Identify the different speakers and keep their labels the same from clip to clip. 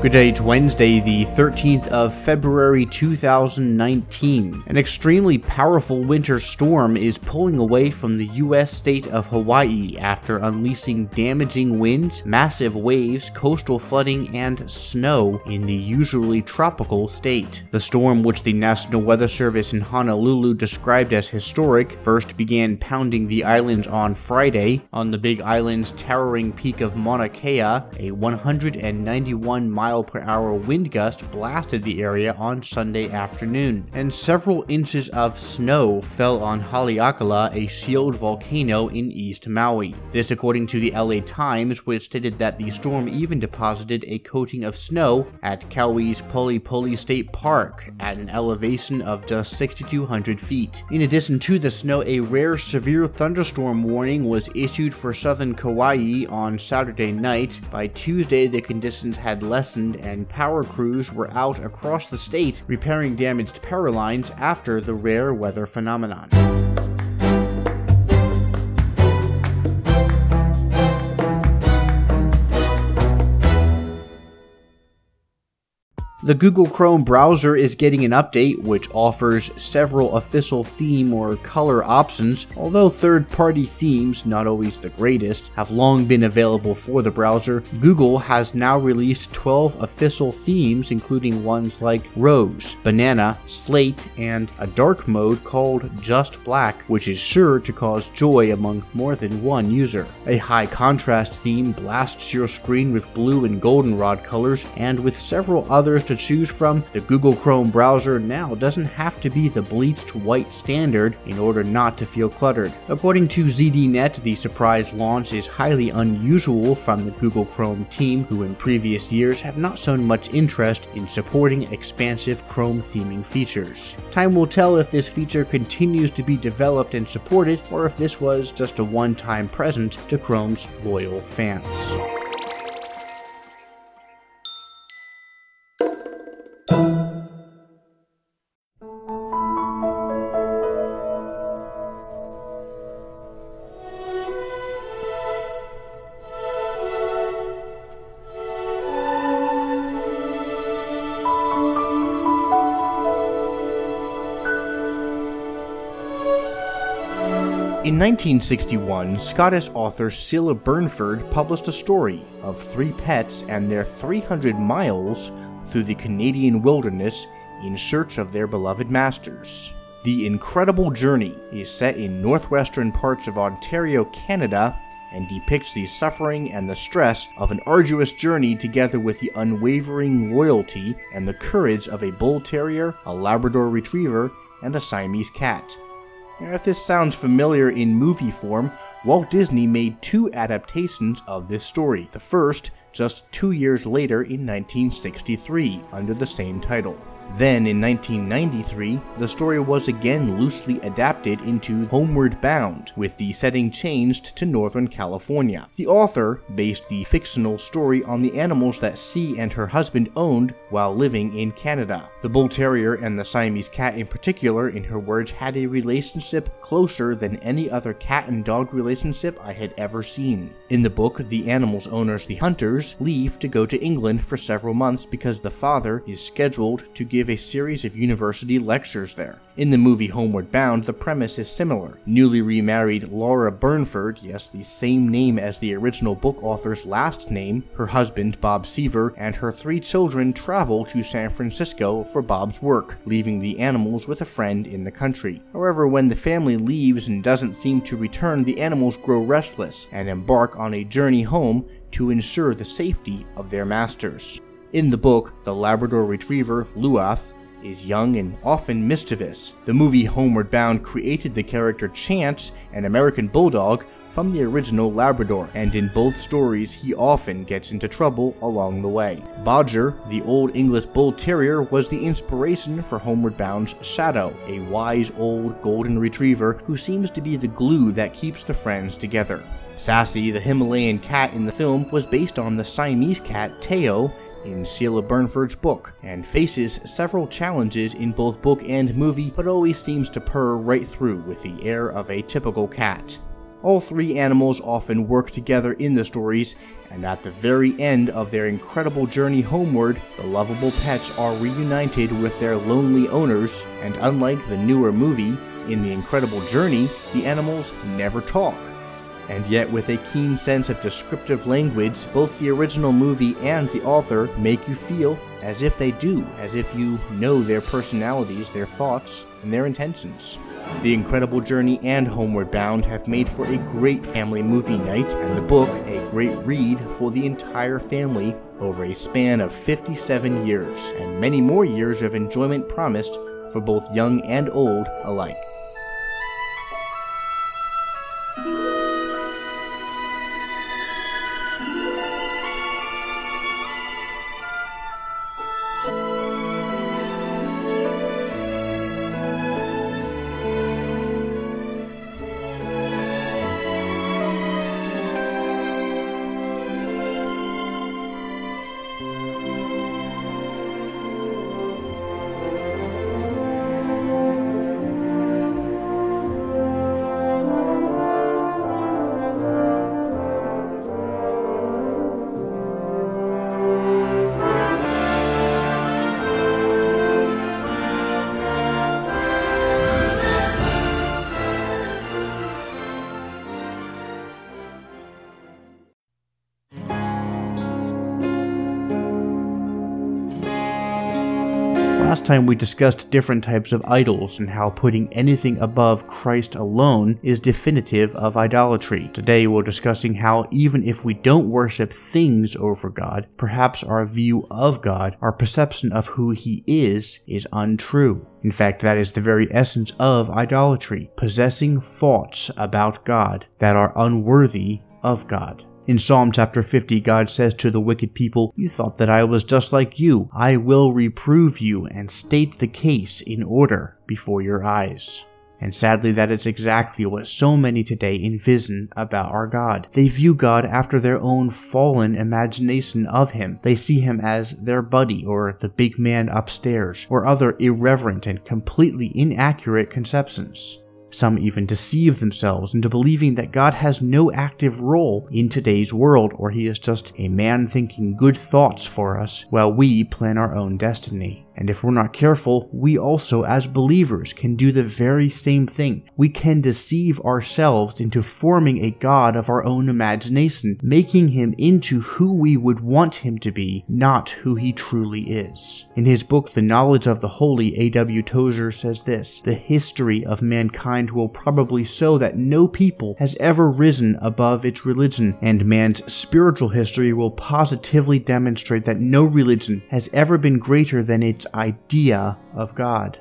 Speaker 1: Good day, it's Wednesday, the 13th of February 2019. An extremely powerful winter storm is pulling away from the U.S. state of Hawaii after unleashing damaging winds, massive waves, coastal flooding, and snow in the usually tropical state. The storm, which the National Weather Service in Honolulu described as historic, first began pounding the islands on Friday on the Big Island's towering peak of Mauna Kea, a 191 mile mile per hour wind gust blasted the area on Sunday afternoon, and several inches of snow fell on Haleakala, a sealed volcano in East Maui. This according to the LA Times, which stated that the storm even deposited a coating of snow at Kauai's Polipoli State Park at an elevation of just 6,200 feet. In addition to the snow, a rare severe thunderstorm warning was issued for southern Kauai on Saturday night. By Tuesday, the conditions had lessened and power crews were out across the state repairing damaged power lines after the rare weather phenomenon. The Google Chrome browser is getting an update which offers several official theme or color options, although third-party themes, not always the greatest, have long been available for the browser. Google has now released 12 official themes including ones like Rose, Banana, Slate, and a dark mode called Just Black, which is sure to cause joy among more than one user. A high contrast theme blasts your screen with blue and goldenrod colors, and with several others to choose from, the Google Chrome browser now doesn't have to be the bleached white standard in order not to feel cluttered. According to ZDNet, the surprise launch is highly unusual from the Google Chrome team, who in previous years have not shown much interest in supporting expansive Chrome theming features. Time will tell if this feature continues to be developed and supported, or if this was just a one-time present to Chrome's loyal fans. In 1961, Scottish author Sheila Burnford published a story of three pets and their 300 miles through the Canadian wilderness in search of their beloved masters. The incredible journey is set in northwestern parts of Ontario, Canada, and depicts the suffering and the stress of an arduous journey together with the unwavering loyalty and the courage of a bull terrier, a Labrador retriever, and a Siamese cat. If this sounds familiar in movie form, Walt Disney made two adaptations of this story. The first, just two years later in 1963, under the same title. Then, in 1993, the story was again loosely adapted into Homeward Bound, with the setting changed to Northern California. The author based the fictional story on the animals that C and her husband owned while living in Canada. The Bull Terrier and the Siamese cat in particular, in her words, had a relationship closer than any other cat and dog relationship I had ever seen. In the book, the animal's owners, the hunters, leave to go to England for several months because the father is scheduled to give give a series of university lectures there. In the movie Homeward Bound, the premise is similar. Newly remarried Laura Burnford, yes, the same name as the original book author's last name, her husband Bob Seaver, and her three children travel to San Francisco for Bob's work, leaving the animals with a friend in the country. However, when the family leaves and doesn't seem to return, the animals grow restless and embark on a journey home to ensure the safety of their masters. In the book, the Labrador Retriever, Luath, is young and often mischievous. The movie Homeward Bound created the character Chance, an American bulldog, from the original Labrador, and in both stories he often gets into trouble along the way. Bodger, the Old English Bull Terrier, was the inspiration for Homeward Bound's Shadow, a wise old golden retriever who seems to be the glue that keeps the friends together. Sassy, the Himalayan cat in the film, was based on the Siamese cat Teo in Sheila Burnford's book, and faces several challenges in both book and movie, but always seems to purr right through with the air of a typical cat. All three animals often work together in the stories, and at the very end of their incredible journey homeward, the lovable pets are reunited with their lonely owners, and unlike the newer movie, in The Incredible Journey, the animals never talk and yet with a keen sense of descriptive language, both the original movie and the author make you feel as if they do, as if you know their personalities, their thoughts, and their intentions. The Incredible Journey and Homeward Bound have made for a great family movie night, and the book a great read for the entire family over a span of 57 years, and many more years of enjoyment promised for both young and old alike. Time we discussed different types of idols and how putting anything above Christ alone is definitive of idolatry. Today we're discussing how even if we don't worship things over God, perhaps our view of God, our perception of who He is, is untrue. In fact, that is the very essence of idolatry, possessing thoughts about God that are unworthy of God. In Psalm chapter 50, God says to the wicked people, You thought that I was just like you. I will reprove you and state the case in order before your eyes. And sadly, that is exactly what so many today envision about our God. They view God after their own fallen imagination of Him. They see Him as their buddy, or the big man upstairs, or other irreverent and completely inaccurate conceptions. Some even deceive themselves into believing that God has no active role in today's world, or he is just a man thinking good thoughts for us while we plan our own destiny. And if we're not careful, we also, as believers, can do the very same thing. We can deceive ourselves into forming a God of our own imagination, making him into who we would want him to be, not who he truly is. In his book, The Knowledge of the Holy, A.W. Tozer says this The history of mankind will probably show that no people has ever risen above its religion, and man's spiritual history will positively demonstrate that no religion has ever been greater than its idea of God.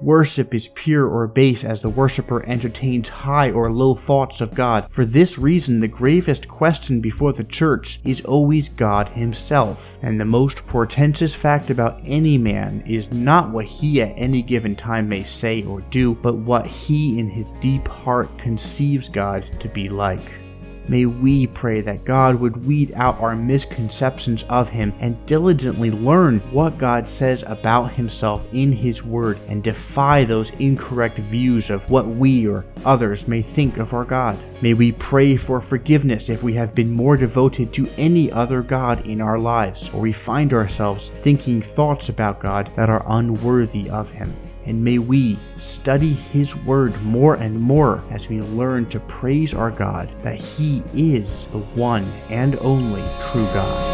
Speaker 1: Worship is pure or base as the worshiper entertains high or low thoughts of God. For this reason, the gravest question before the church is always God Himself, and the most portentous fact about any man is not what he at any given time may say or do, but what he in his deep heart conceives God to be like. May we pray that God would weed out our misconceptions of Him and diligently learn what God says about Himself in His Word and defy those incorrect views of what we or others may think of our God. May we pray for forgiveness if we have been more devoted to any other God in our lives, or we find ourselves thinking thoughts about God that are unworthy of Him and may we study His Word more and more as we learn to praise our God that He is the one and only true God.